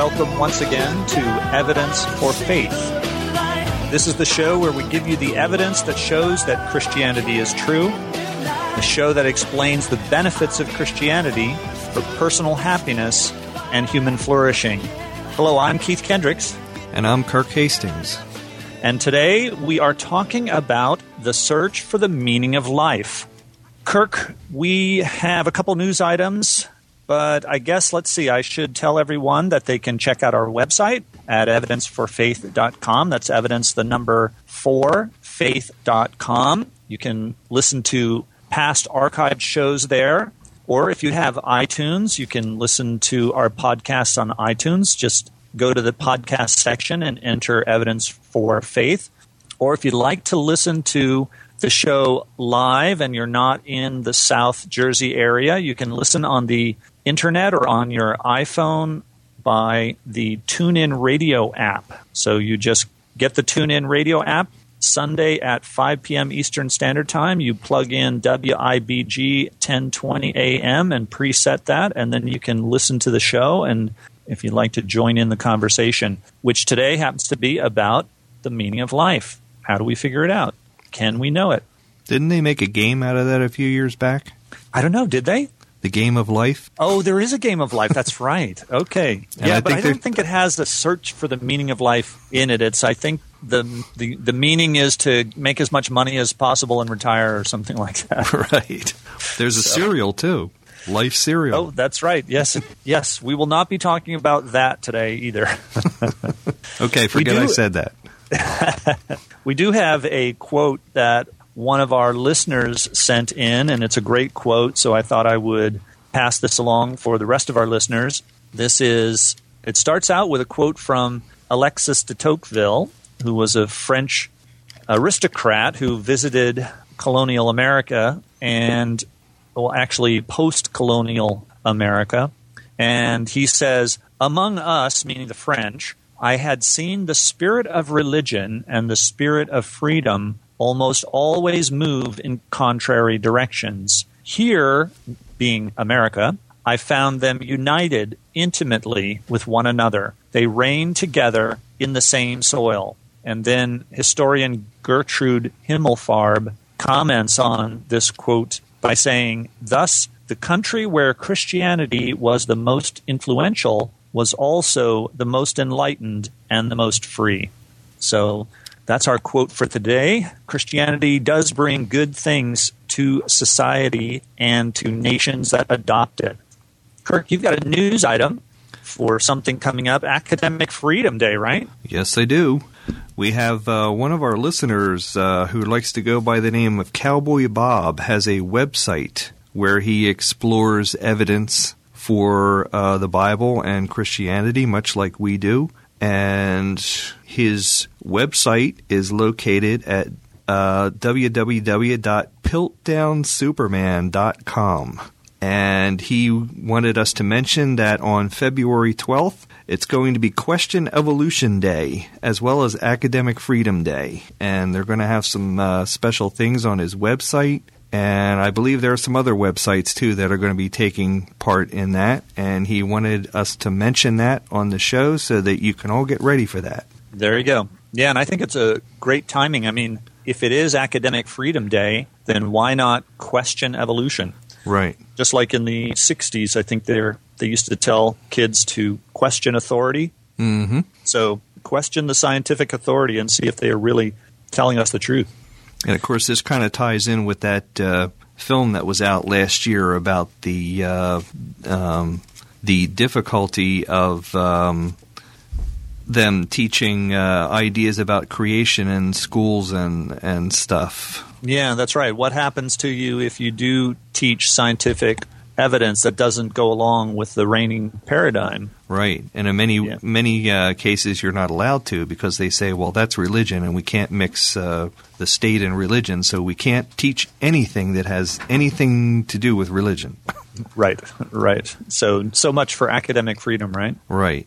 Welcome once again to Evidence for Faith. This is the show where we give you the evidence that shows that Christianity is true, the show that explains the benefits of Christianity for personal happiness and human flourishing. Hello, I'm Keith Kendricks, And I'm Kirk Hastings. and today we are talking about the search for the meaning of life. Kirk, we have a couple news items, but I guess let's see. I should tell everyone that they can check out our website at evidenceforfaith.com. That's evidence, the number four, faith.com. You can listen to past archived shows there. Or if you have iTunes, you can listen to our podcasts on iTunes. Just go to the podcast section and enter evidence for faith. Or if you'd like to listen to the show live and you're not in the South Jersey area, you can listen on the internet or on your iPhone by the TuneIn Radio app. So you just get the TuneIn Radio app. Sunday at 5 p.m. Eastern Standard Time, you plug in WIBG 1020 AM and preset that, and then you can listen to the show. And if you'd like to join in the conversation, which today happens to be about the meaning of life. How do we figure it out? Can we know it? Didn't they make a game out of that a few years back? I don't know. Did they? The game of life? Oh, there is a game of life. That's right. Okay. And yeah, I but I don't think it has the search for the meaning of life in it. It's I think the the the meaning is to make as much money as possible and retire or something like that. right. There's a cereal, too. Life cereal. Oh, that's right. Yes, yes. We will not be talking about that today either. okay, forget do- I said that. We do have a quote that one of our listeners sent in, and it's a great quote, so I thought I would pass this along for the rest of our listeners. This is, it starts out with a quote from Alexis de Tocqueville, who was a French aristocrat who visited colonial America and, well, actually post colonial America. And he says, Among us, meaning the French, I had seen the spirit of religion and the spirit of freedom almost always move in contrary directions. Here, being America, I found them united intimately with one another. They reigned together in the same soil. And then historian Gertrude Himmelfarb comments on this quote by saying, Thus, the country where Christianity was the most influential was also the most enlightened and the most free. So that's our quote for today. Christianity does bring good things to society and to nations that adopt it. Kirk, you've got a news item for something coming up Academic Freedom Day, right? Yes, I do. We have uh, one of our listeners uh, who likes to go by the name of Cowboy Bob has a website where he explores evidence for uh, the Bible and Christianity, much like we do. And his website is located at uh, www.piltdownsuperman.com. And he wanted us to mention that on February 12th, it's going to be Question Evolution Day as well as Academic Freedom Day. And they're going to have some uh, special things on his website. And I believe there are some other websites too that are going to be taking part in that. And he wanted us to mention that on the show so that you can all get ready for that. There you go. Yeah, and I think it's a great timing. I mean, if it is Academic Freedom Day, then why not question evolution? Right. Just like in the 60s, I think they they used to tell kids to question authority. Mm-hmm. So question the scientific authority and see if they are really telling us the truth. And of course, this kind of ties in with that uh, film that was out last year about the uh, um, the difficulty of um, them teaching uh, ideas about creation in schools and and stuff. Yeah, that's right. What happens to you if you do teach scientific evidence that doesn't go along with the reigning paradigm. Right, and in many Yeah. many uh, cases, you're not allowed to because they say, "Well, that's religion, and we can't mix uh, the state and religion, so we can't teach anything that has anything to do with religion." Right, right. So so much for academic freedom, right? right.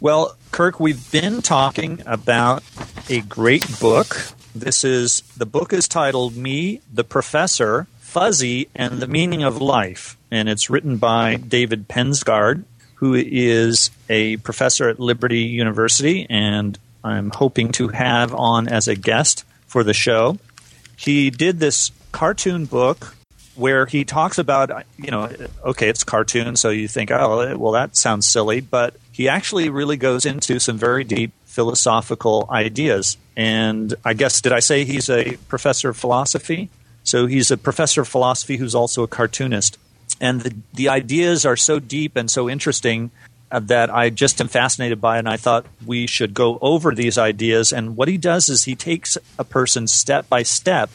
Well, Kirk, we've been talking about a great book. This is the book is titled Me, the Professor, Fuzzy, and the Meaning of Life. And it's written by David Pensgard, who is a professor at Liberty University, and I'm hoping to have on as a guest for the show. He did this cartoon book where he talks about, you know, okay, it's cartoon, so you think, oh, well, that sounds silly, but he actually really goes into some very deep philosophical ideas. And I guess, did I say he's a professor of philosophy? So he's a professor of philosophy who's also a cartoonist. And the, the ideas are so deep and so interesting uh, that I just am fascinated by, and I thought we should go over these ideas. And what he does is he takes a person step by step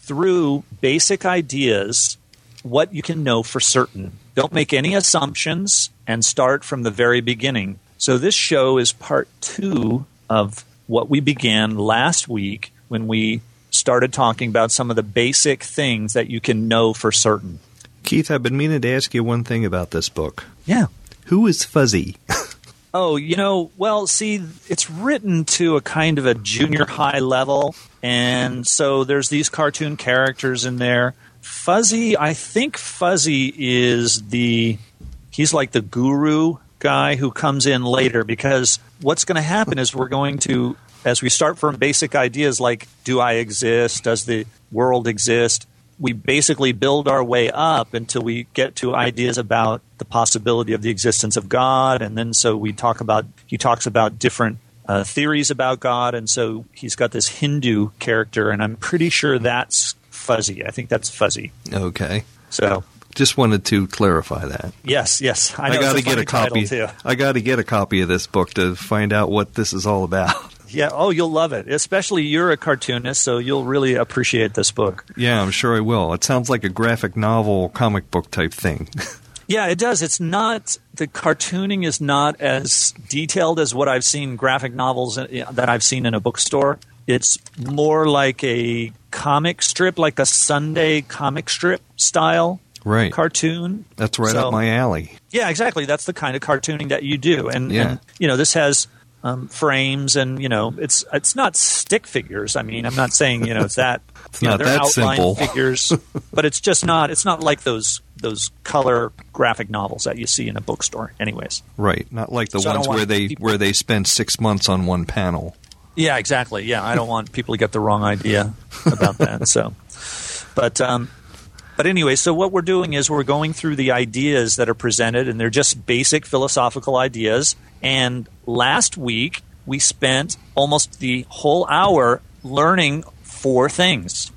through basic ideas, what you can know for certain. Don't make any assumptions and start from the very beginning. So, this show is part two of what we began last week when we started talking about some of the basic things that you can know for certain. Keith, I've been meaning to ask you one thing about this book. Yeah. Who is Fuzzy? Oh, you know, well, see, it's written to a kind of a junior high level, and so there's these cartoon characters in there. Fuzzy, I think Fuzzy is the he's like the guru guy who comes in later because what's going to happen is we're going to as we start from basic ideas like do I exist, does the world exist? We basically build our way up until we get to ideas about the possibility of the existence of God, and then so we talk about he talks about different uh, theories about God, and so he's got this Hindu character, and I'm pretty sure that's Fuzzy. I think that's Fuzzy. Okay. So Just wanted to clarify that. yes, yes, I, I, got to get a copy. too. I got to get a copy of this book to find out what this is all about. Yeah. Oh, you'll love it. Especially you're a cartoonist, so you'll really appreciate this book. yeah, I'm sure I will. It sounds like a graphic novel, comic book type thing. Yeah, it does. It's not the cartooning is not as detailed as what I've seen graphic novels uh, that I've seen in a bookstore. It's more like a comic strip, like a Sunday comic strip style right. cartoon. That's right So- up my alley. Yeah, exactly. That's the kind of cartooning that you do, and, Yeah. and you know this has um, frames, and you know it's it's not stick figures. I mean, I'm not saying you know it's that. It's you know, not they're that outline simple. figures, but it's just not. It's not like those those color graphic novels that you see in a bookstore. Anyways, Right. Not like the So ones where they people- where they spend six months on one panel. yeah, exactly. Yeah, I don't want people to get the wrong idea about that. So, but um, but anyway, so what we're doing is we're going through the ideas that are presented, and they're just basic philosophical ideas. And last week we spent almost the whole hour learning four things.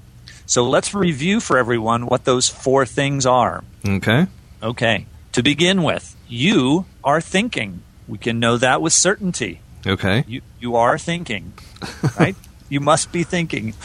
So let's review for everyone what those four things are. Okay. Okay. To begin with, you are thinking. We can know that with certainty. Okay. You you are thinking, right? you must be thinking,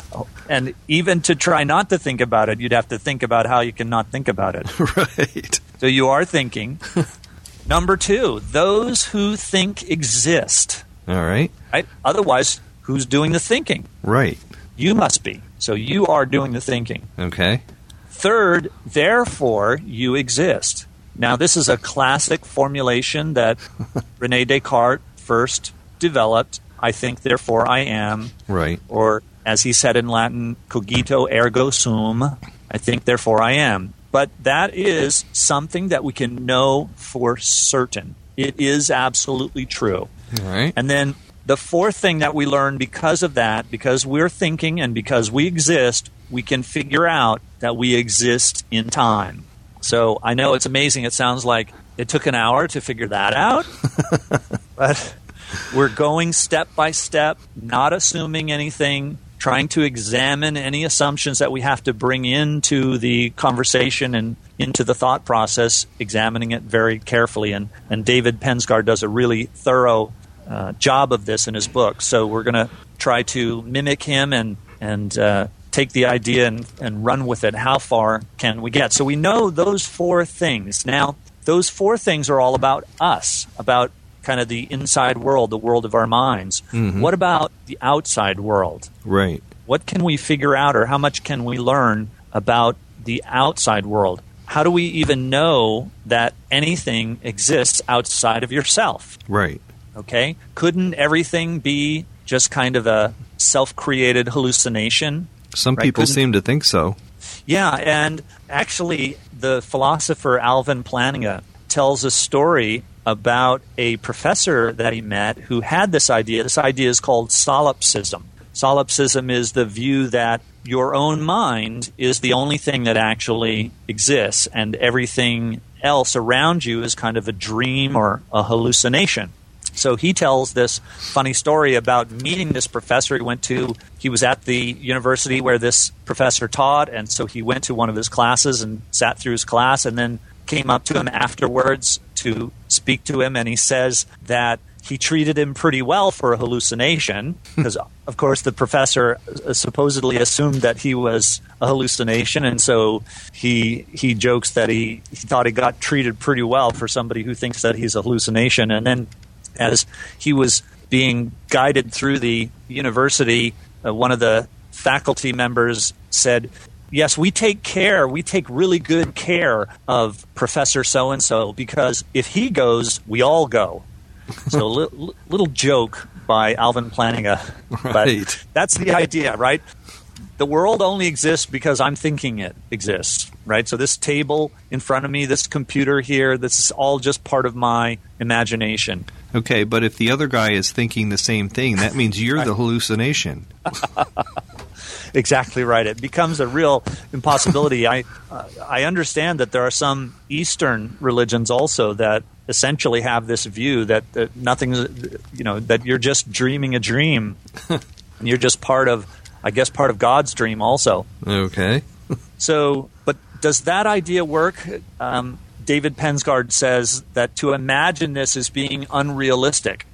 and even to try not to think about it, you'd have to think about how you can not think about it. right. So you are thinking. Number two, those who think exist. All right. Right? Otherwise, who's doing the thinking? Right. You must be. So you are doing the thinking. Okay. Third, therefore you exist. Now, this is a classic formulation that Rene Descartes first developed. I think, therefore I am. Right. Or, as he said in Latin, cogito ergo sum. I think, therefore I am. But that is something that we can know for certain. It is absolutely true. Right. And then the fourth thing that we learn because of that, because we're thinking and because we exist, we can figure out that we exist in time. So I know it's amazing. It sounds like it took an hour to figure that out, but we're going step by step, not assuming anything, trying to examine any assumptions that we have to bring into the conversation and into the thought process, examining it very carefully. And, and David Pensgard does a really thorough uh, job of this in his book. So we're going to try to mimic him and, and uh, take the idea and, and run with it. How far can we get? So we know those four things. Now, those four things are all about us, about kind of the inside world, the world of our minds. Mm-hmm. What about the outside world? Right. What can we figure out, or how much can we learn about the outside world? How do we even know that anything exists outside of yourself? Right. Okay? Couldn't everything be just kind of a self created hallucination? Some Right, people couldn't- seem to think so. Yeah, and actually, the philosopher Alvin Plantinga tells a story about a professor that he met who had this idea. This idea is called solipsism. Solipsism is the view that your own mind is the only thing that actually exists, and everything else around you is kind of a dream or a hallucination. So he tells this funny story about meeting this professor he went to. He was at the university where this professor taught, and so he went to one of his classes and sat through his class, and then came up to him afterwards to speak to him, and he says that he treated him pretty well for a hallucination because of course the professor uh, supposedly assumed that he was a hallucination and so he he jokes that he, he thought he got treated pretty well for somebody who thinks that he's a hallucination and then as he was being guided through the university uh, one of the faculty members said yes we take care we take really good care of professor so and so because if he goes we all go so a li- little joke by Alvin Plantinga, but Right. that's the idea, right? The world only exists because I'm thinking it exists, right? So this table in front of me, this computer here, this is all just part of my imagination. Okay, but if the other guy is thinking the same thing, that means you're the hallucination. Exactly right. It becomes a real impossibility. I uh, I understand that there are some Eastern religions also that essentially have this view that, that nothing's you know that you're just dreaming a dream, and you're just part of I guess part of God's dream also. Okay. So, but does that idea work? Um, David Pensgard says that to imagine this is being unrealistic.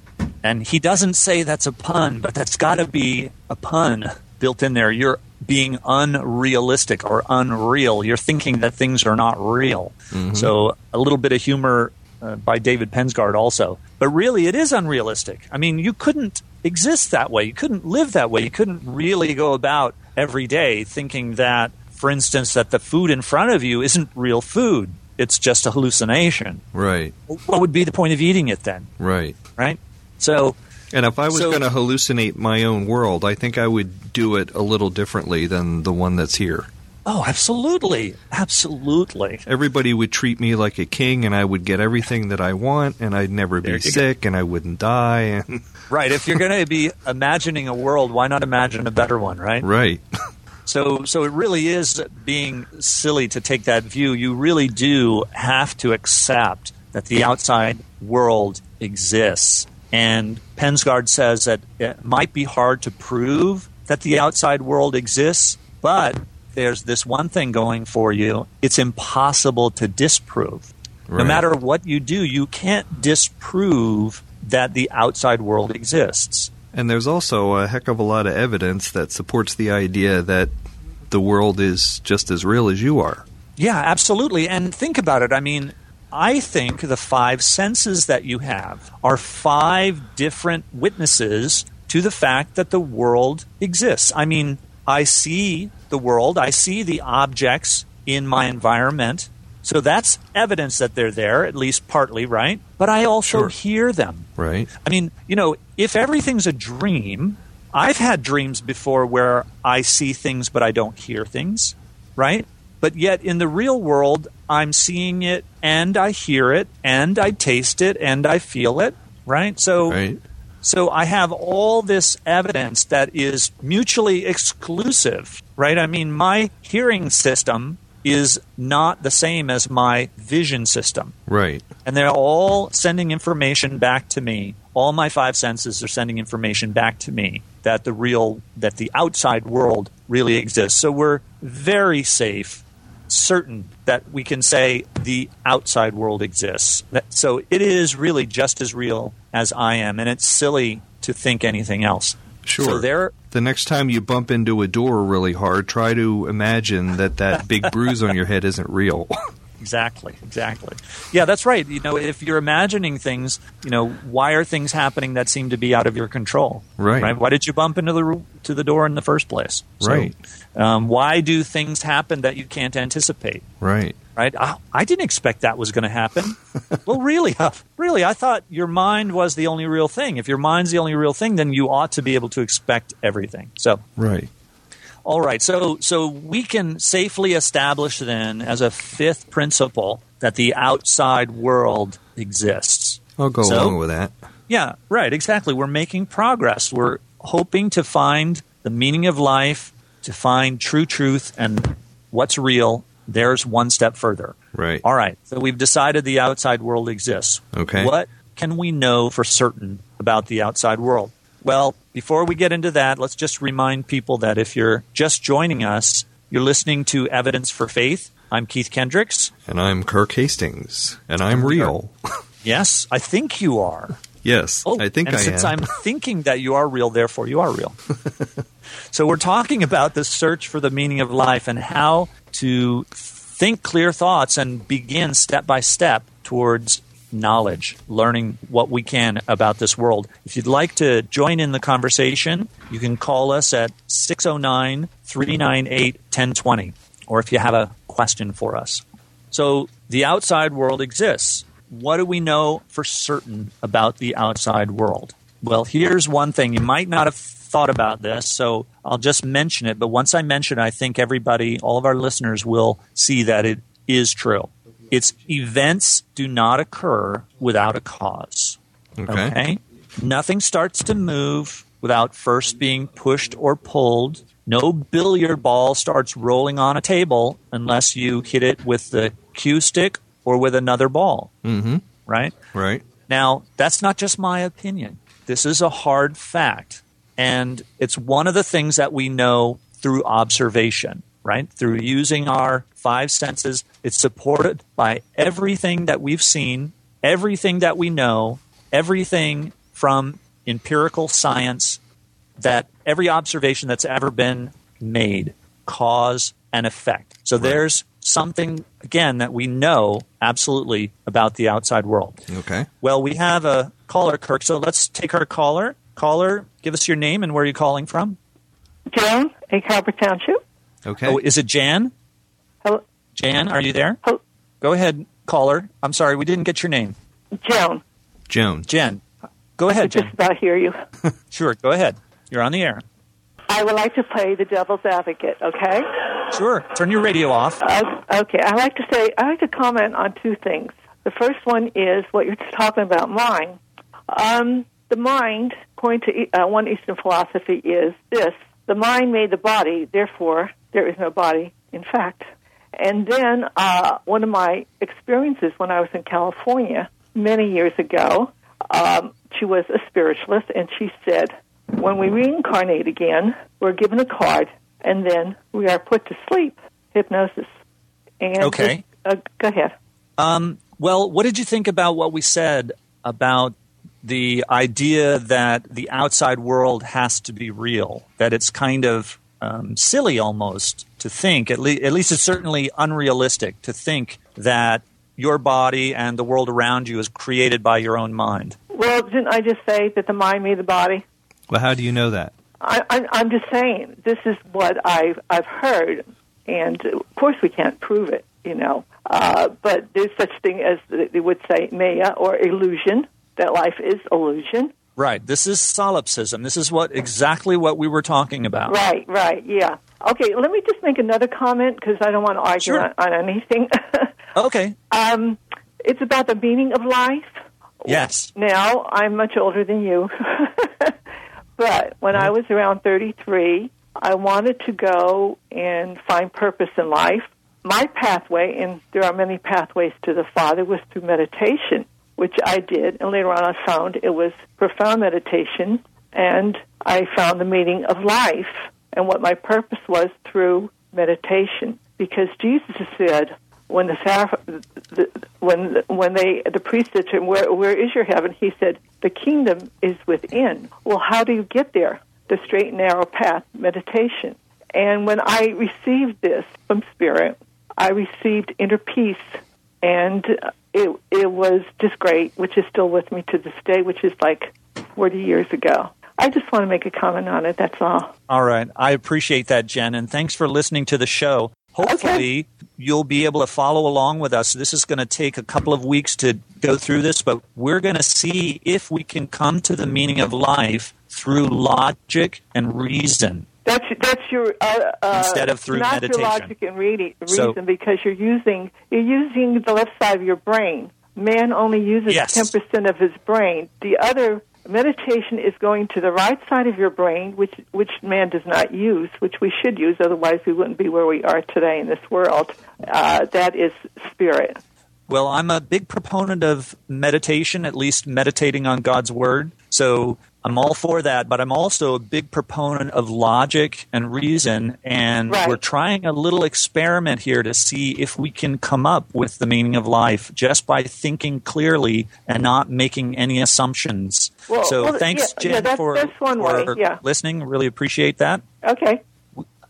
And he doesn't say that's a pun, but that's got to be a pun built in there. You're being unrealistic or unreal. You're thinking that things are not real. So, a little bit of humor uh, by David Pensgard also. But really, it is unrealistic. I mean, you couldn't exist that way. You couldn't live that way. You couldn't really go about every day thinking that, for instance, that the food in front of you isn't real food. It's just a hallucination. Right. What would be the point of eating it then, Right. right? So, And if I was So- going to hallucinate my own world, I think I would do it a little differently than the one that's here. oh, absolutely, absolutely. Everybody would treat me like a king, and I would get everything that I want, and I'd never There be you go. sick, and I wouldn't die. And Right. If you're going to be imagining a world, why not imagine a better one, right? right. So, so it really is being silly to take that view. You really do have to accept that the outside world exists. And Pensgard says that it might be hard to prove that the outside world exists, but there's this one thing going for you it's impossible to disprove. No matter what you do, you can't disprove that the outside world exists. And there's also a heck of a lot of evidence that supports the idea that the world is just as real as you are. Yeah, absolutely. And think about it. I mean, I think the five senses that you have are five different witnesses to the fact that the world exists. I mean, I see the world, I see the objects in my environment. So that's evidence that they're there, at least partly, right? But I also Sure. hear them. Right. I mean, you know, if everything's a dream, I've had dreams before where I see things but I don't hear things, right? But yet in the real world, I'm seeing it and I hear it and I taste it and I feel it, right? So Right. so I have all this evidence that is mutually exclusive, right? I mean, my hearing system is not the same as my vision system Right. and they're all sending information back to me. All my five senses are sending information back to me that the real, that the outside world really exists. So we're very safe, certain that we can say the outside world exists. That- So it is really just as real as I am, and it's silly to think anything else. Sure. So there, The next time you bump into a door really hard, try to imagine that that big bruise on your head isn't real. Exactly, exactly. Yeah, that's right. You know, if you're imagining things, you know, why are things happening that seem to be out of your control? Right. Right? Why did you bump into the to the door in the first place? So, Right. Um, why do things happen that you can't anticipate? right. Right. I, I didn't expect that was going to happen. well, really, uh, really, I thought your mind was the only real thing. If your mind's the only real thing, then you ought to be able to expect everything. So, Right. All right, so so we can safely establish then as a fifth principle that the outside world exists. I'll go So- along with that. Yeah, right, exactly. We're making progress. We're hoping to find the meaning of life, to find true truth and what's real. There's one step further. Right. All right, so we've decided the outside world exists. Okay. What can we know for certain about the outside world? Well, before we get into that, let's just remind people that if you're just joining us, you're listening to Evidence for Faith. I'm Keith Kendricks. And I'm Kirk Hastings, and I'm real. Yes, I think you are. yes, Oh, I think and I since am. I'm thinking that you are real, therefore you are real. so we're talking about the search for the meaning of life and how to think clear thoughts and begin step by step towards knowledge, learning what we can about this world. If you'd like to join in the conversation, you can call us at 609 398 1020, or if you have a question for us. So the outside world exists. What do we know for certain about the outside world? Well, here's one thing. You might not have thought about this, so I'll just mention it. But once I mention it, I think everybody, all of our listeners, will see that it is true. It's events do not occur without a cause. Okay. Okay? Nothing starts to move without first being pushed or pulled. No billiard ball starts rolling on a table unless you hit it with the cue stick or with another ball. Mm-hmm. Right? Right. Now, that's not just my opinion. This is a hard fact. And it's one of the things that we know through observation, right? Through using our five senses. It's supported by everything that we've seen, everything that we know, everything from empirical science that every observation that's ever been made, cause and effect. So there's something, again, that we know absolutely about the outside world. Okay. Well, we have a caller, Kirk. So let's take our caller. Caller, give us your name and where you're calling from. Joan, Egg Harbor Township. Okay. Oh, is it Jan? Hello, Jan, are you there? Hello. Go ahead, caller. I'm sorry, we didn't get your name. Joan. Joan. Jen. Go I ahead, just Jen. about hear you. Sure, go ahead. You're on the air. I would like to play the devil's advocate. Okay. Sure. Turn your radio off. Uh, okay. I like to say I like to comment on two things. The first one is what you're talking about, mind. Um, the mind, according to E- uh, one Eastern philosophy, is this: the mind made the body, therefore there is no body. In fact, and then uh, one of my experiences when I was in California many years ago, um, she was a spiritualist, and she said, when we reincarnate again, we're given a card, and then we are put to sleep. Hypnosis. And Okay. uh, go ahead. Um, well, what did you think about what we said about the idea that the outside world has to be real? That it's kind of um, silly almost to think, at, le- at least it's certainly unrealistic to think that your body and the world around you is created by your own mind. Well, didn't I just say that the mind made the body? Well, how do you know that? I, I, I'm just saying this is what I've I've heard, and of course we can't prove it, you know. Uh, but there's such thing as they would say maya or illusion. That life is illusion. Right. This is solipsism. This is what exactly what we were talking about. Right, right, yeah. Okay, let me just make another comment because I don't want to argue Sure. on, on anything. Okay. um, it's about the meaning of life. Yes. Now, I'm much older than you. but when I was around 33, I wanted to go and find purpose in life. My pathway, and there are many pathways to the Father, was through meditation, which I did. And later on, I found it was profound meditation. And I found the meaning of life and what my purpose was through meditation. Because Jesus said, when the, the when when they the priest said to him, "Where where is your heaven?" He said, "The kingdom is within." Well, how do you get there? the straight and narrow path meditation. And when I received this from Spirit, I received inner peace, and it it was just great, which is still with me to this day, which is like 40 years ago. I just want to make a comment on it. That's all. All right. I appreciate that, Jen, and thanks for listening to the show. Hopefully, you'll be able to follow along with us. This is going to take a couple of weeks to go through this, but we're going to see if we can come to the meaning of life through logic and reason. That's that's your uh, uh, Instead of through not meditation. your logic and reading, So- reason because you're using you're using the left side of your brain. Man only uses Yes. ten percent of his brain. The other meditation is going to the right side of your brain, which which man does not use, which we should use. Otherwise, we wouldn't be where we are today in this world. Uh, that is spirit. Well, I'm a big proponent of meditation, at least meditating on God's Word. So I'm all for that, but I'm also a big proponent of logic and reason. And Right. we're trying a little experiment here to see if we can come up with the meaning of life just by thinking clearly and not making any assumptions. Well- so well, thanks, yeah, Jen, yeah, that's- for, that's for yeah. listening. Really appreciate that. Okay.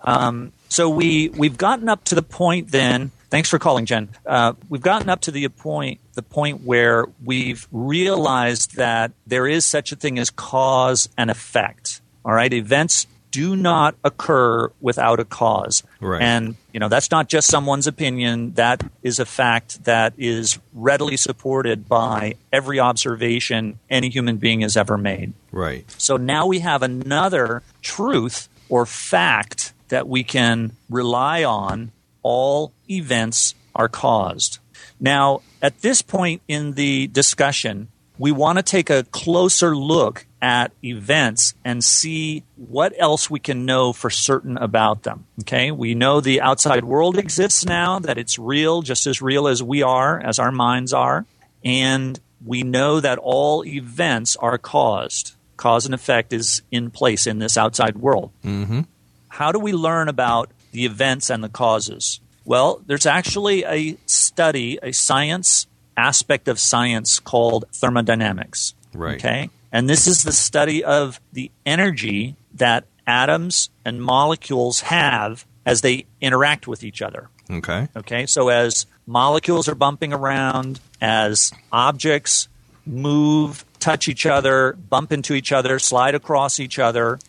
Um, so we we've gotten up to the point then. Thanks for calling, Jen. Uh, we've gotten up to the point the point where we've realized that there is such a thing as cause and effect. All right, events do not occur without a cause, Right. and you know that's not just someone's opinion. That is a fact that is readily supported by every observation any human being has ever made. Right. So now we have another truth or fact that we can rely on. All events are caused. Now, at this point in the discussion, we want to take a closer look at events and see what else we can know for certain about them. Okay, we know the outside world exists now, that it's real, just as real as we are, as our minds are, and we know that all events are caused. Cause and effect is in place in this outside world. Mm-hmm. How do we learn about the events and the causes? Well, there's actually a study, a science aspect of science called thermodynamics. Right. Okay. And this is the study of the energy that atoms and molecules have as they interact with each other. Okay. Okay, so as molecules are bumping around, as objects move, touch each other, bump into each other, slide across each other,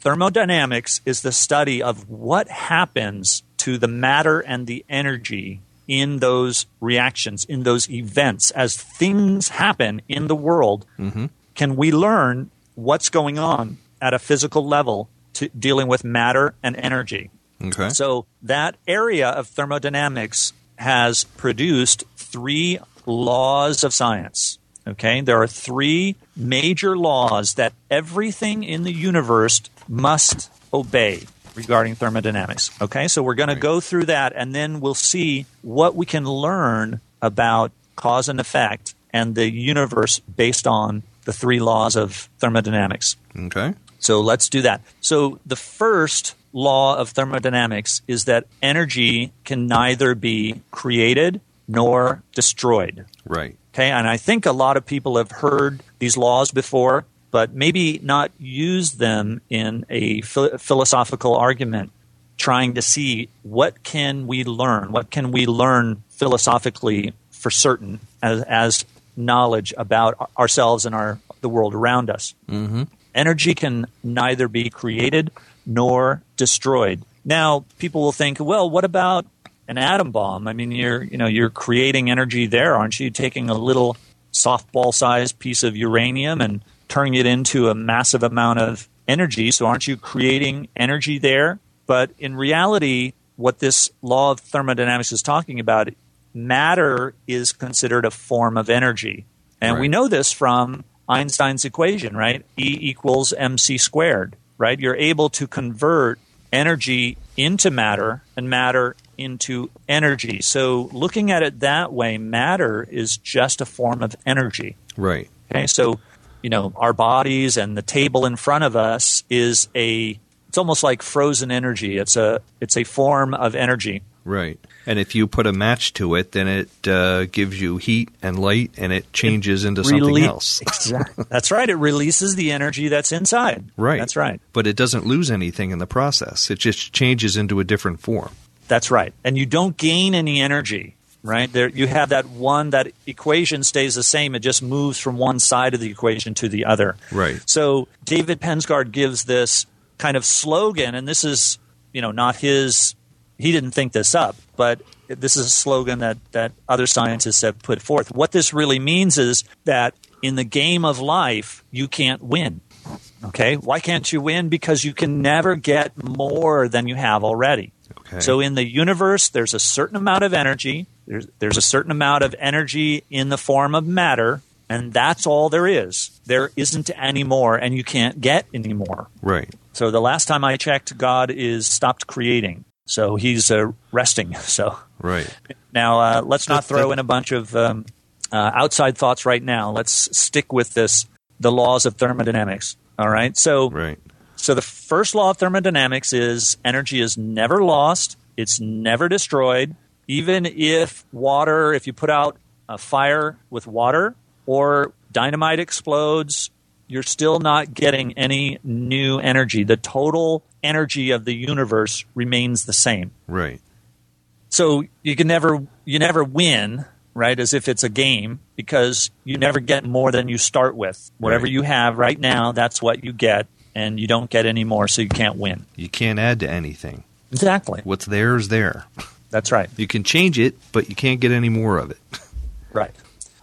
thermodynamics is the study of what happens to the matter and the energy in those reactions, in those events. As things happen in the world, mm-hmm. can we learn what's going on at a physical level to dealing with matter and energy? Okay. So that area of thermodynamics has produced three laws of science. Okay, there are three major laws that everything in the universe must obey regarding thermodynamics. Okay, so we're going to go through that and then we'll see what we can learn about cause and effect and the universe based on the three laws of thermodynamics. okay. So let's do that. So the first law of thermodynamics is that energy can neither be created nor destroyed. Right. Okay, and I think a lot of people have heard these laws before, but maybe not use them in a phil- philosophical argument, trying to see what can we learn, what can we learn philosophically for certain as, as knowledge about ourselves and our the world around us. Mm-hmm. Energy can neither be created nor destroyed. Now, people will think, well, what about an atom bomb? I mean, you're you know you're creating energy there, aren't you? Taking a little softball-sized piece of uranium and turning it into a massive amount of energy. So, aren't you creating energy there? But in reality, what this law of thermodynamics is talking about, matter is considered a form of energy, and we know this from Einstein's equation, right? E equals mc squared, right? You're able to convert energy into matter and matter into energy. So looking at it that way, matter is just a form of energy. Right. Okay, so you know our bodies and the table in front of us is a it's almost like frozen energy. It's a it's a form of energy. Right. And if you put a match to it, then it uh, gives you heat and light, and it changes into something else. Exactly. That's right. It releases the energy that's inside. Right. That's right. But it doesn't lose anything in the process. It just changes into a different form. That's right. And you don't gain any energy, right? There you have that one that equation stays the same. It just moves from one side of the equation to the other. Right. So David Pensgard gives this kind of slogan and this is, you know, not his he didn't think this up, but this is a slogan that that other scientists have put forth. What this really means is that in the game of life, you can't win. Okay? Why can't you win? Because you can never get more than you have already. Okay. So in the universe, there's a certain amount of energy. There's, there's a certain amount of energy in the form of matter, and that's all there is. There isn't any more, and you can't get any more. Right. So the last time I checked, God is stopped creating. So he's uh, resting. So Right. now uh, let's not throw in a bunch of um, uh, outside thoughts right now. Let's stick with this, the laws of thermodynamics. All right. So Right. so the first law of thermodynamics is energy is never lost, it's never destroyed. Even if water, if you put out a fire with water or dynamite explodes, you're still not getting any new energy. The total energy of the universe remains the same. Right. So you can never you never win, right? As if it's a game because you never get more than you start with. Whatever Right. you have right now, that's what you get, and you don't get any more, so you can't win. You can't add to anything. Exactly. What's there is there. That's right. You can change it, but you can't get any more of it. Right.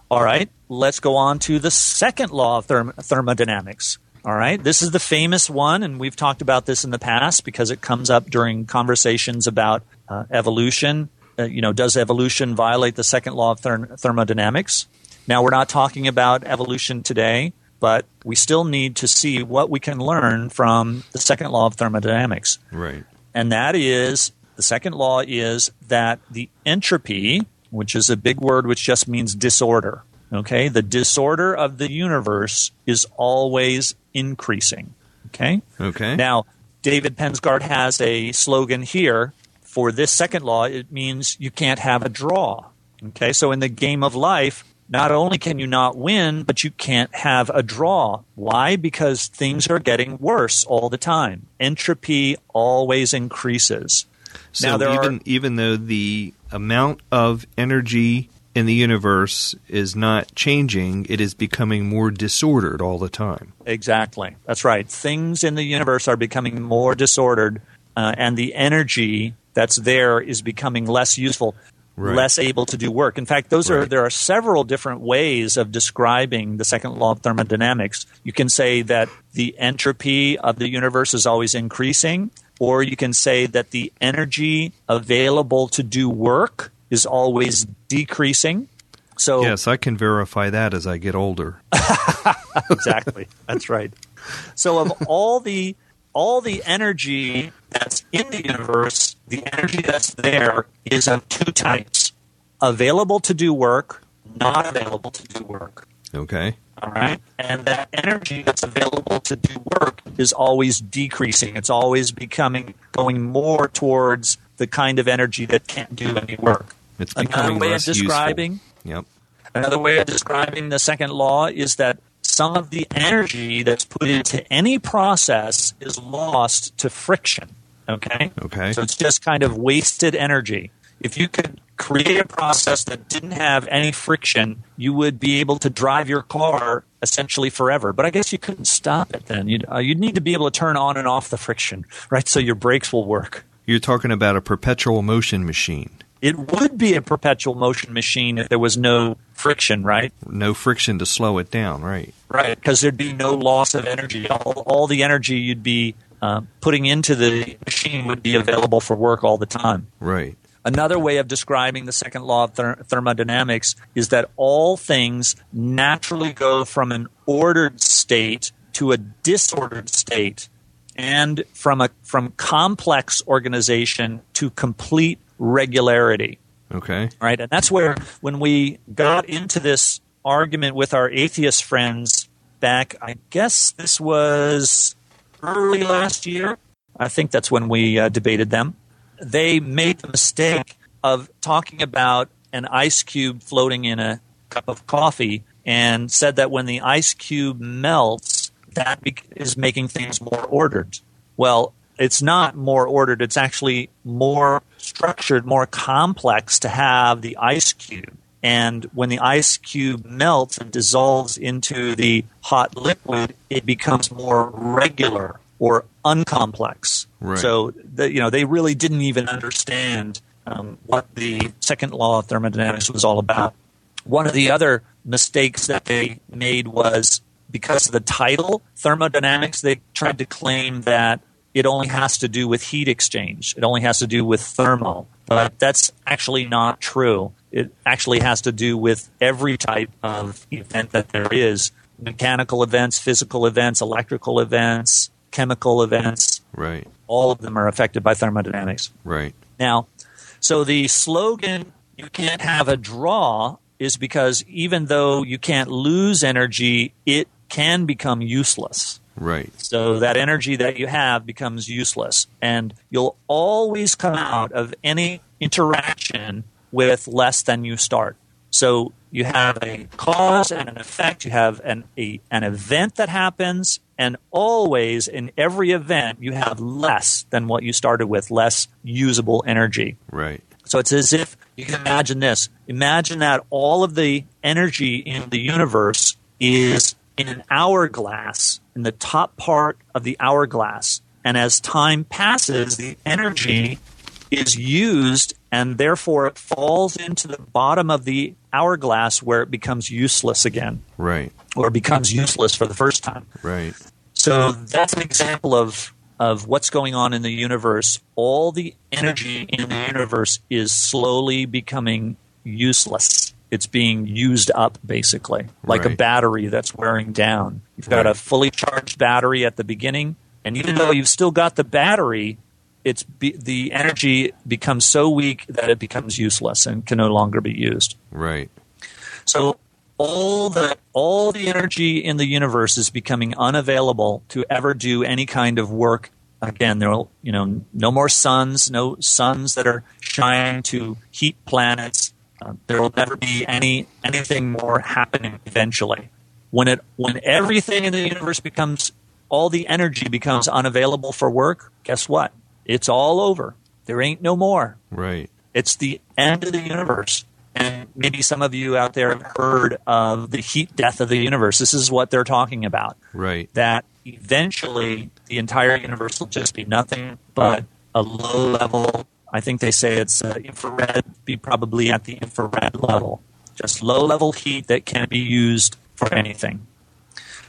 All right. Let's go on to the second law of therm- thermodynamics. All right. This is the famous one, and we've talked about this in the past because it comes up during conversations about uh, evolution. Uh, you know, does evolution violate the second law of therm- thermodynamics? Now, we're not talking about evolution today, but we still need to see what we can learn from the second law of thermodynamics Right. and that is the second law is that the entropy, which is a big word which just means disorder, okay, the disorder of the universe is always increasing. Okay? Okay. Now, David Pensgard has a slogan here for this second law. It means you can't have a draw. Okay, so in the game of life, not only can you not win, but you can't have a draw. Why? Because things are getting worse all the time. Entropy always increases. So now there even are even though the amount of energy in the universe is not changing, it is becoming more disordered all the time. Exactly. That's right. Things in the universe are becoming more disordered, uh, and the energy that's there is becoming less useful, Right. less able to do work. In fact, those are there are several different ways of describing the second law of thermodynamics. You can say that the entropy of the universe is always increasing, or you can say that the energy available to do work is always decreasing. So Yes, I can verify that as I get older. exactly. That's right. So of all the all the energy that's in the universe, the energy that's there is of two types: available to do work, not available to do work. Okay. All right, and that energy that's available to do work is always decreasing. It's always becoming going more towards the kind of energy that can't do any work. It's Another way of less useful. describing Yep. Another way of describing the second law is that some of the energy that's put into any process is lost to friction. Okay? Okay. So it's just kind of wasted energy. If you could create a process that didn't have any friction, you would be able to drive your car essentially forever. But I guess you couldn't stop it then. You'd, uh, you'd need to be able to turn on and off the friction, right? So your brakes will work. You're talking about a perpetual motion machine. It would be a perpetual motion machine if there was no friction, right? No friction to slow it down, right? Right, because there'd be no loss of energy. All, all the energy you'd be uh, putting into the machine would be available for work all the time. Right. Another way of describing the second law of ther- thermodynamics is that all things naturally go from an ordered state to a disordered state, and from a from complex organization to complete regularity Okay. right? And that's where when we got into this argument with our atheist friends back, I guess this was early last year. I think that's when we uh, debated them. They made the mistake of talking about an ice cube floating in a cup of coffee and said that when the ice cube melts, that is making things more ordered. Well, it's not more ordered, it's actually more structured, more complex to have the ice cube. And when the ice cube melts and dissolves into the hot liquid, it becomes more regular or uncomplex. Right. So, the, you know, they really didn't even understand um, what the second law of thermodynamics was all about. One of the other mistakes that they made was because of the title, thermodynamics, they tried to claim that it only has to do with heat exchange. It only has to do with thermal. But that's actually not true. It actually has to do with every type of event that there is mechanical events, physical events, electrical events, chemical events. Right. All of them are affected by thermodynamics. Right. Now, so the slogan, you can't have a draw, is because even though you can't lose energy, it can become useless. Right. So that energy that you have becomes useless. And you'll always come out of any interaction with less than you start. So you have a cause and an effect, you have an, a, an event that happens, and always in every event, you have less than what you started with, less usable energy. Right. So it's as if you can imagine this. Imagine that all of the energy in the universe is in an hourglass, in the top part of the hourglass. And as time passes, the energy is used and therefore it falls into the bottom of the hourglass where it becomes useless again Right. or becomes useless for the first time. Right. So that's an example of of what's going on in the universe. All the energy in the universe is slowly becoming useless. It's being used up basically, like a battery that's wearing down. You've got a fully charged battery at the beginning, and even though you've still got the battery, it's be, the energy becomes so weak that it becomes useless and can no longer be used. Right. So all the all the energy in the universe is becoming unavailable to ever do any kind of work. Again, there will you know no more suns, no suns that are shining to heat planets. Uh, there will never be any anything more happening eventually. When it when everything in the universe becomes all the energy becomes unavailable for work, guess what? It's all over. There ain't no more. Right. It's the end of the universe. And maybe some of you out there have heard of the heat death of the universe. This is what they're talking about. Right. That eventually the entire universe will just be nothing but a low level. I think they say it's uh, infrared, be probably at the infrared level. Just low level heat that can't be used for anything.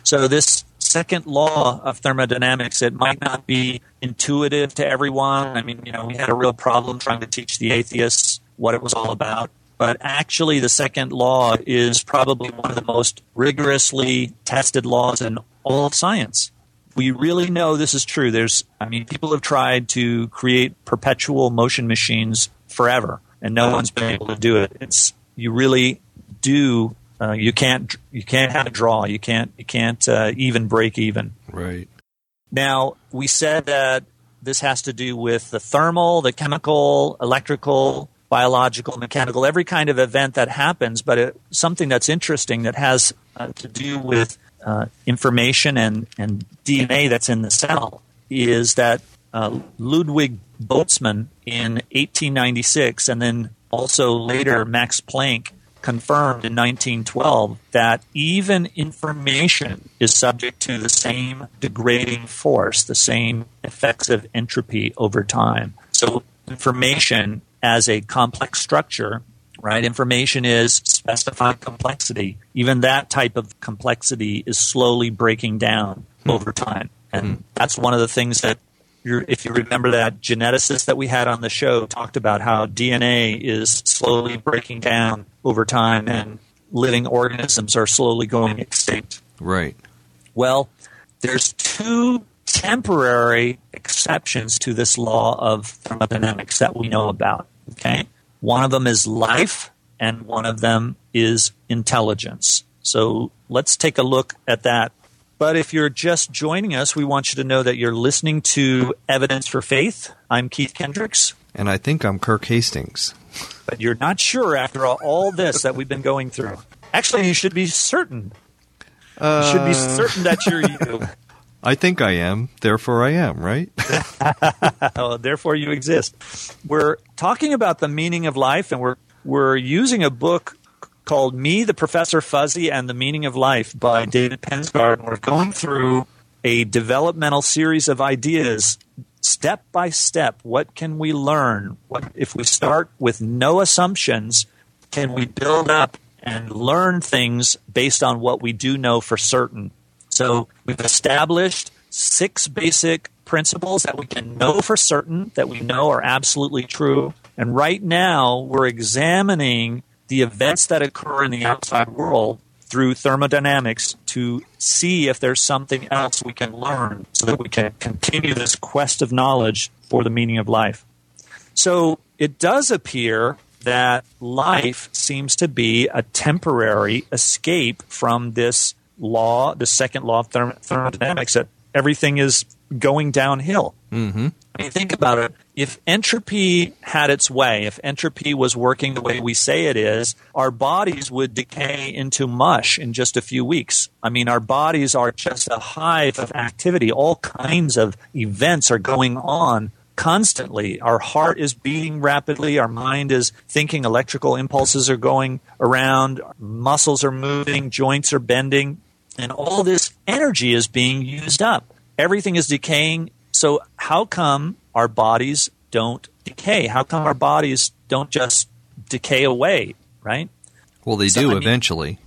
So this second law of thermodynamics, it might not be intuitive to everyone. I mean, you know, we had a real problem trying to teach the atheists what it was all about. But actually, the second law is probably one of the most rigorously tested laws in all of science. We really know this is true. There's, I mean, people have tried to create perpetual motion machines forever, and no one's been able to do it. It's you really do. Uh, you can't you can't have a draw. You can't you can't uh, even break even. Right. Now, we said that this has to do with the thermal, the chemical, electrical, biological, mechanical, every kind of event that happens, but it, something that's interesting that has uh, to do with uh, information and, and DNA that's in the cell is that uh, Ludwig Boltzmann in 1896 and then also later Max Planck confirmed in 1912 that even information is subject to the same degrading force, the same effects of entropy over time. So, information as a complex structure, right? Information is specified complexity. Even that type of complexity is slowly breaking down over time. And hmm. that's one of the things that you're, if you remember that geneticist that we had on the show talked about how DNA is slowly breaking down over time and living organisms are slowly going extinct. Right. Well, there's two temporary exceptions to this law of thermodynamics that we know about. Okay, one of them is life, and one of them is intelligence. So let's take a look at that. But if you're just joining us, we want you to know that you're listening to Evidence for Faith. I'm Keith Kendricks. And I think I'm Kirk Hastings. But you're not sure after all, all this that we've been going through. Actually, you should be certain. you should be uh, certain that you're you. I think I am, therefore I am, right? Oh, therefore you exist. We're talking about the meaning of life, and we're we're using a book called "Me, the Professor Fuzzy, and the Meaning of Life" by David Pensgard. We're going through a developmental series of ideas, step by step. What can we learn? What if we start with no assumptions? Can we build up and learn things based on what we do know for certain? So we've established six basic principles that we can know for certain, that we know are absolutely true. And right now, we're examining the events that occur in the outside world through thermodynamics to see if there's something else we can learn so that we can continue this quest of knowledge for the meaning of life. So it does appear that life seems to be a temporary escape from this law, the second law of thermodynamics, that everything is going downhill. Mm-hmm. I mean, think about it. If entropy had its way, if entropy was working the way we say it is, our bodies would decay into mush in just a few weeks. I mean, our bodies are just a hive of activity. All kinds of events are going on constantly. Our heart is beating rapidly. Our mind is thinking. Electrical impulses are going around. Muscles are moving. Joints are bending. And all this energy is being used up. Everything is decaying. So, how come our bodies don't decay? How come our bodies don't just decay away, right? Well, they So, do I mean- eventually.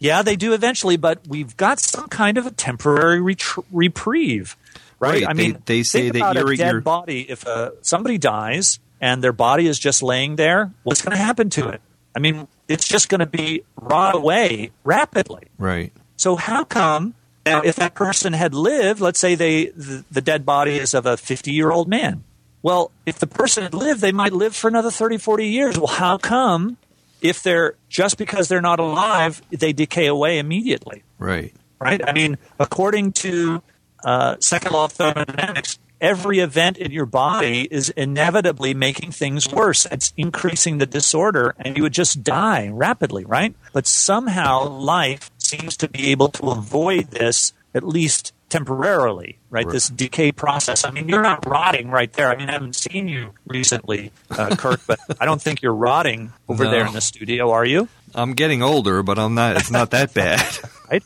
Yeah, they do eventually, but we've got some kind of a temporary retr- reprieve, right? Right, I mean, they say that a dead you're- body. If uh, somebody dies and their body is just laying there, what's going to happen to it? I mean, it's just going to be rot away rapidly. Right. So how come now if that person had lived, let's say they the, the dead body is of a 50-year-old man. Well, if the person had lived, they might live for another 30, 40 years. Well, how come if they're just because they're not alive, they decay away immediately, Right. right? I mean, according to uh, second law of thermodynamics, every event in your body is inevitably making things worse. It's increasing the disorder, and you would just die rapidly, right? But somehow life seems to be able to avoid this at least temporarily, right? Right. This decay process. I mean, you're not rotting right there. I mean, I haven't seen you recently, uh, Kirk, but I don't think you're rotting over No. there in the studio, are you? I'm getting older, but I'm not. It's not that bad. right?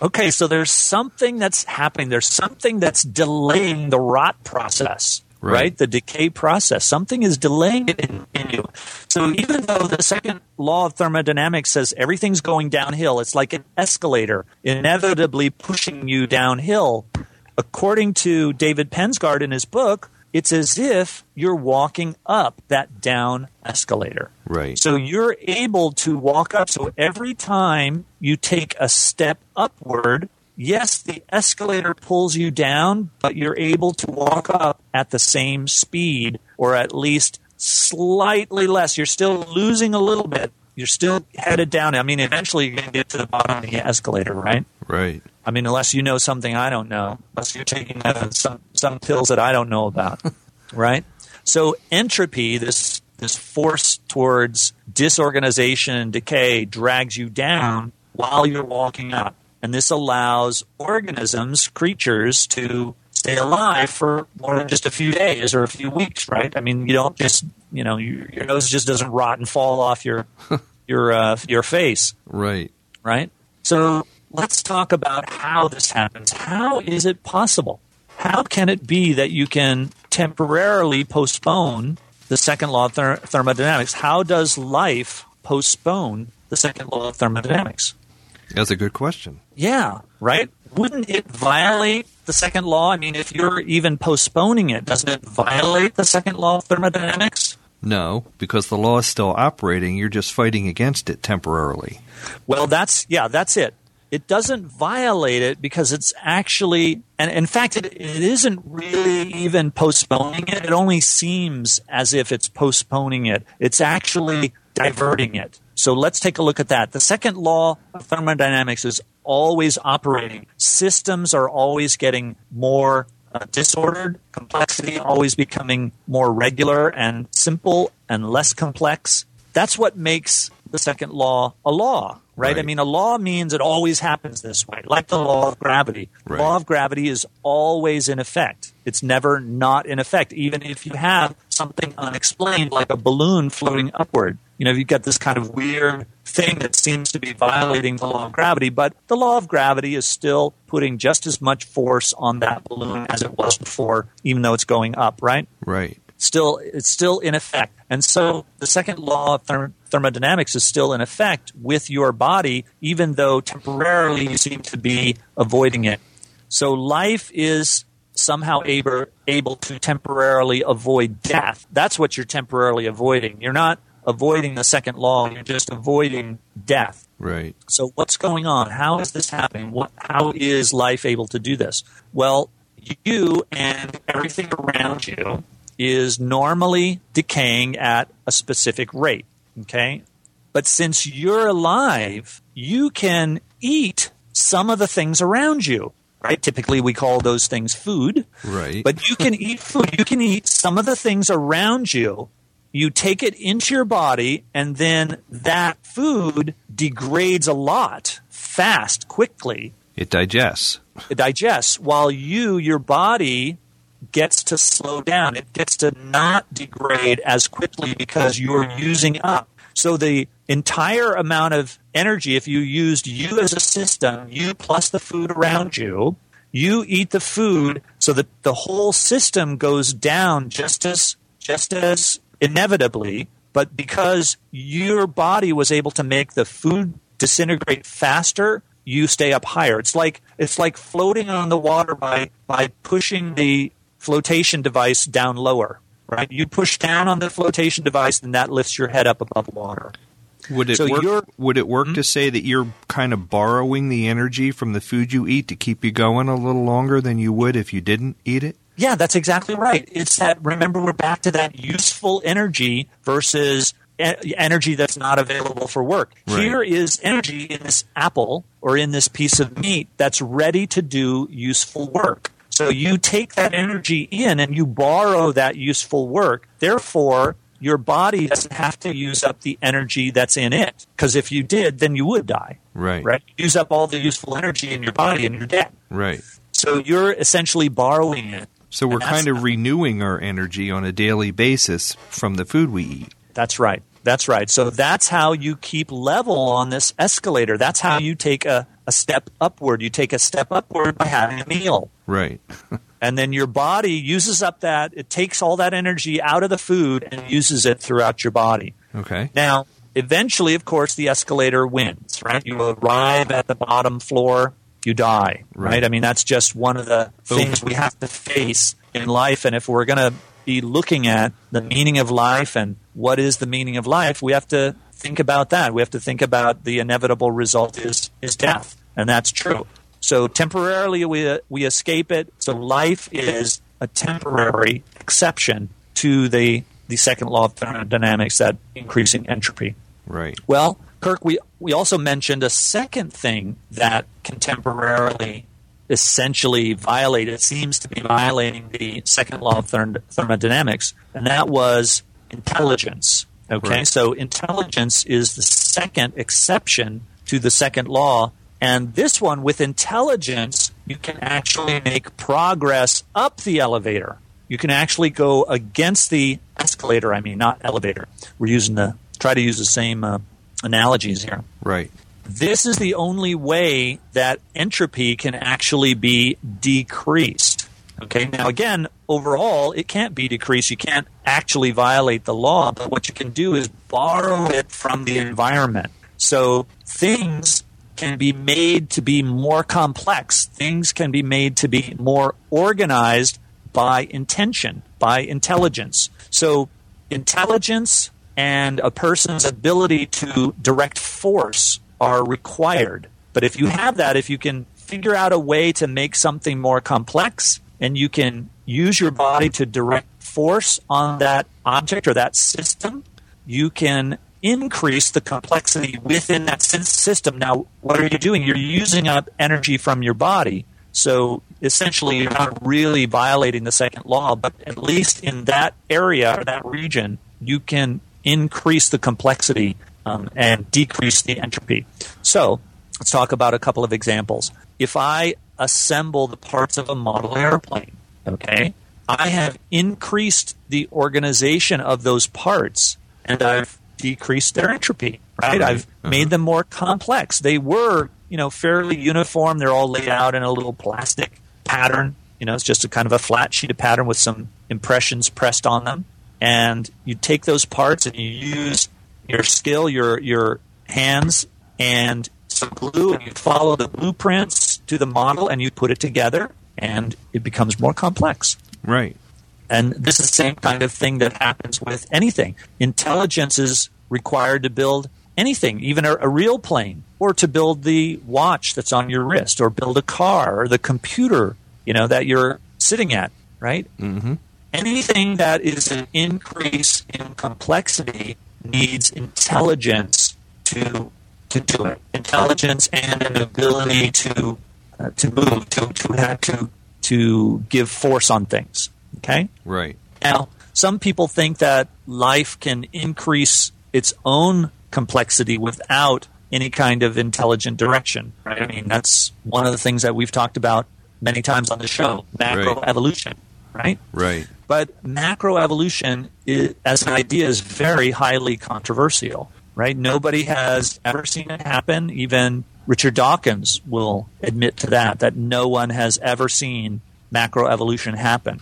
Okay, so there's something that's happening. There's something that's delaying the rot process, right? Right. The decay process. Something is delaying it in, in you. So even though the second law of thermodynamics says everything's going downhill, it's like an escalator, inevitably pushing you downhill. According to David Pensgard in his book, it's as if you're walking up that down escalator. Right. So you're able to walk up. So every time you take a step upward, yes, the escalator pulls you down, but you're able to walk up at the same speed or at least slightly less. You're still losing a little bit. You're still headed down. I mean, eventually you're going to get to the bottom of the escalator, right? right. I mean, unless you know something I don't know, unless you're taking some some pills that I don't know about, right? So entropy, this this force towards disorganization and decay, drags you down while you're walking up, and this allows organisms, creatures, to stay alive for more than just a few days or a few weeks, right? I mean, you don't just you know your, your nose just doesn't rot and fall off your your uh, your face Right. right? So let's talk about how this happens. How is it possible? How can it be that you can temporarily postpone the second law of ther- thermodynamics? How does life postpone the second law of thermodynamics? That's a good question. Yeah, right? Wouldn't it violate the second law? I mean, if you're even postponing it, doesn't it violate the second law of thermodynamics? No, because the law is still operating. You're just fighting against it temporarily. Well, that's yeah, that's it. It doesn't violate it because it's actually, and in fact, it, it isn't really even postponing it. It only seems as if it's postponing it. It's actually diverting it. So let's take a look at that. The second law of thermodynamics is always operating. Systems are always getting more uh, disordered, complexity always becoming more regular and simple and less complex. That's what makes the second law a law, right? I mean, a law means it always happens this way, like the law of gravity. The Right. law of gravity is always in effect. It's never not in effect, even if you have something unexplained, like a balloon floating upward. You know, you've got this kind of weird thing that seems to be violating the law of gravity, but the law of gravity is still putting just as much force on that balloon as it was before, even though it's going up, right? Right. still it's still in effect. And so the second law of therm- thermodynamics is still in effect with your body, even though temporarily you seem to be avoiding it. So life is somehow able, able to temporarily avoid death. That's what you're temporarily avoiding. You're not avoiding the second law, you're just avoiding death. Right. So what's going on? How is this happening? What, how is life able to do this? Well, you and everything around you is normally decaying at a specific rate. Okay? But since you're alive, you can eat some of the things around you. Right? Typically we call those things food. Right. But you can eat food. You can eat some of the things around you. You take it into your body, and then that food degrades a lot fast, quickly. it digests. It digests while you, your body, gets to slow down. It gets to not degrade as quickly because you're using up. So the entire amount of energy, if you used you as a system, you plus the food around you, you eat the food so that the whole system goes down just as just as inevitably, but because your body was able to make the food disintegrate faster, you stay up higher. It's like it's like floating on the water by by pushing the flotation device down lower. Right? You push down on the flotation device, and that lifts your head up above water. Would it So work? Would it work hmm? to say that you're kind of borrowing the energy from the food you eat to keep you going a little longer than you would if you didn't eat it? Yeah, that's exactly right. It's that, remember, we're back to that useful energy versus e- energy that's not available for work. Right. Here is energy in this apple or in this piece of meat that's ready to do useful work. So you take that energy in and you borrow that useful work. Therefore, your body doesn't have to use up the energy that's in it. Because if you did, then you would die. Right. Right? Use up all the useful energy in your body and you're dead. Right. So you're essentially borrowing it. So we're kind of renewing our energy on a daily basis from the food we eat. That's right. That's right. So that's how you keep level on this escalator. That's how you take a, a step upward. You take a step upward by having a meal. Right. And then your body uses up that, it takes all that energy out of the food and uses it throughout your body. Okay. Now, eventually, of course, the escalator wins, right? You arrive at the bottom floor, you die, right? Right. I mean, that's just one of the things we have to face in life. And if we're going to be looking at the meaning of life and what is the meaning of life, we have to think about that. We have to think about the inevitable result is, is death. And that's true. So temporarily we, we escape it. So life is a temporary exception to the, the second law of thermodynamics, that increasing entropy. Right. Well, Kirk, we, we also mentioned a second thing that contemporarily essentially violate, it seems to be violating the second law of therm- thermodynamics, and that was intelligence. Okay, Right. so intelligence is the second exception to the second law, and this one with intelligence, you can actually make progress up the elevator. You can actually go against the escalator. I mean, not elevator. We're using the try to use the same uh, analogies here. Right. This is the only way that entropy can actually be decreased. Okay, now again, overall, it can't be decreased. You can't actually violate the law, but what you can do is borrow it from the environment. So things can be made to be more complex, things can be made to be more organized by intention, by intelligence. So intelligence and a person's ability to direct force are required. But if you have that, if you can figure out a way to make something more complex and you can use your body to direct force on that object or that system, you can increase the complexity within that system. Now, what are you doing? You're using up energy from your body. So essentially you're not really violating the second law, but at least in that area or that region, you can increase the complexity um, and decrease the entropy. So let's talk about a couple of examples. If I assemble the parts of a model airplane, okay, I have increased the organization of those parts and I've decreased their entropy, right? I've uh-huh. made them more complex. They were, you know, fairly uniform. They're all laid out in a little plastic pattern. You know, it's just a kind of a flat sheet of pattern with some impressions pressed on them. And you take those parts and you use your skill, your your hands, and some glue, and you follow the blueprints to the model, and you put it together, and it becomes more complex. Right. And this is the same kind of thing that happens with anything. Intelligence is required to build anything, even a, a, real plane, or to build the watch that's on your wrist, or build a car, or the computer, you know, that you're sitting at, right? Mm-hmm. Anything that is an increase in complexity needs intelligence to to do it. Intelligence and an ability to uh, to move, to to have to to give force on things. Okay. Right. Now, some people think that life can increase its own complexity without any kind of intelligent direction. Right. I mean, that's one of the things that we've talked about many times on the show: macroevolution. Right. Right. But macroevolution, is, as an idea, is very highly controversial. Right. Nobody has ever seen it happen. Even Richard Dawkins will admit to that. That no one has ever seen macroevolution happen.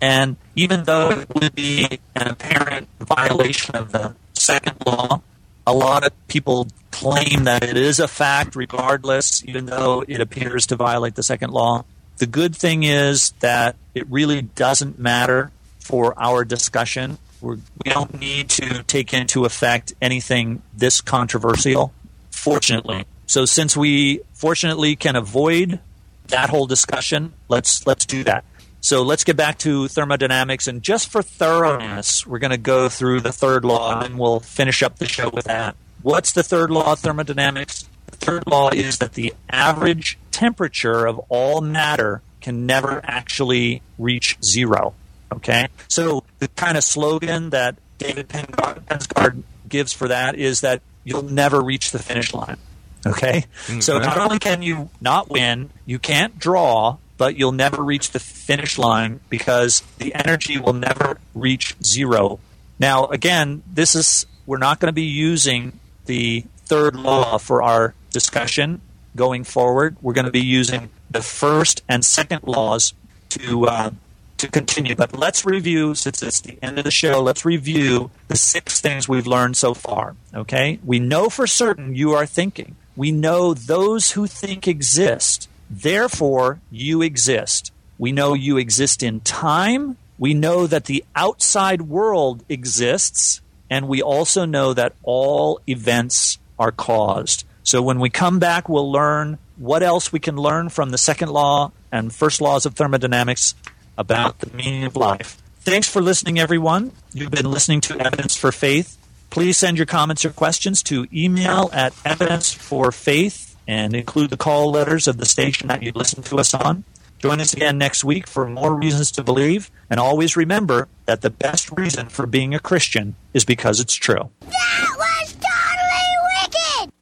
And even though it would be an apparent violation of the second law, a lot of people claim that it is a fact regardless, even though it appears to violate the second law. The good thing is that it really doesn't matter for our discussion. We're, we do not need to take into effect anything this controversial, fortunately. So since we fortunately can avoid that whole discussion, let's let's do that. So let's get back to thermodynamics, and just for thoroughness, we're going to go through the third law, and then we'll finish up the show with that. What's the third law of thermodynamics? The third law is that the average temperature of all matter can never actually reach zero. Okay, so the kind of slogan that David Pensgard gives for that is that you'll never reach the finish line. Okay, so mm-hmm. not only can you not win, you can't draw, but you'll never reach the finish line because the energy will never reach zero. Now, again, this is we're not going to be using the third law for our discussion going forward. We're going to be using the first and second laws to uh, to continue. But let's review since it's the end of the show. Let's review the six things we've learned so far. Okay, we know for certain you are thinking. We know those who think exist Therefore, you exist. We know you exist in time. We know that the outside world exists. And we also know that all events are caused. So when we come back, we'll learn what else we can learn from the second law and first laws of thermodynamics about the meaning of life. Thanks for listening, everyone. You've been listening to Evidence for Faith. Please send your comments or questions to email at evidenceforfaith and include the call letters of the station that you listen to us on. Join us again next week for more reasons to believe, and always remember that the best reason for being a Christian is because it's true. No!